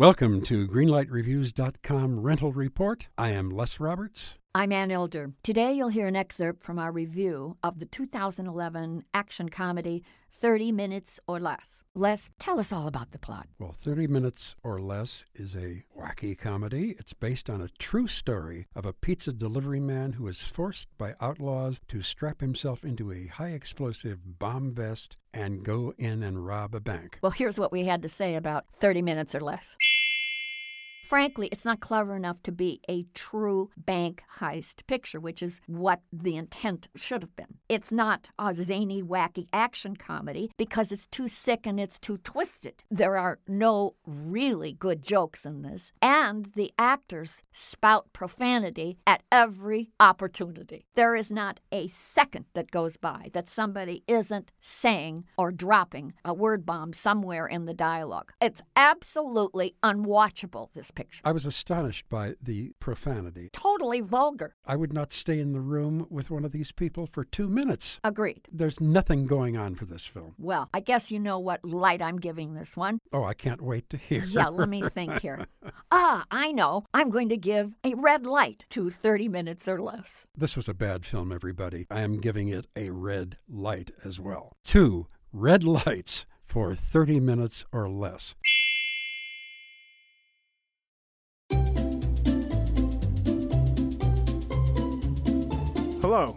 Welcome to GreenlightReviews.com Rental Report. I am Les Roberts. I'm Ann Elder. Today you'll hear an excerpt from our review of the 2011 action comedy 30 Minutes or Less. Les, tell us all about the plot. Well, 30 Minutes or Less is a wacky comedy. It's based on a true story of a pizza delivery man who is forced by outlaws to strap himself into a high explosive bomb vest and go in and rob a bank. Well, here's what we had to say about 30 Minutes or Less frankly, it's not clever enough to be a true bank heist picture, which is what the intent should have been. It's not a zany, wacky action comedy because it's too sick and it's too twisted. There are no really good jokes in this, and the actors spout profanity at every opportunity. There is not a second that goes by that somebody isn't saying or dropping a word bomb somewhere in the dialogue. It's absolutely unwatchable, this picture. I was astonished by the profanity. Totally vulgar. I would not stay in the room with one of these people for two minutes. Agreed. There's nothing going on for this film. Well, I guess you know what light I'm giving this one. Oh, I can't wait to hear. Yeah, let me think here. ah, I know. I'm going to give a red light to 30 minutes or less. This was a bad film, everybody. I am giving it a red light as well. Two red lights for 30 minutes or less. Hello,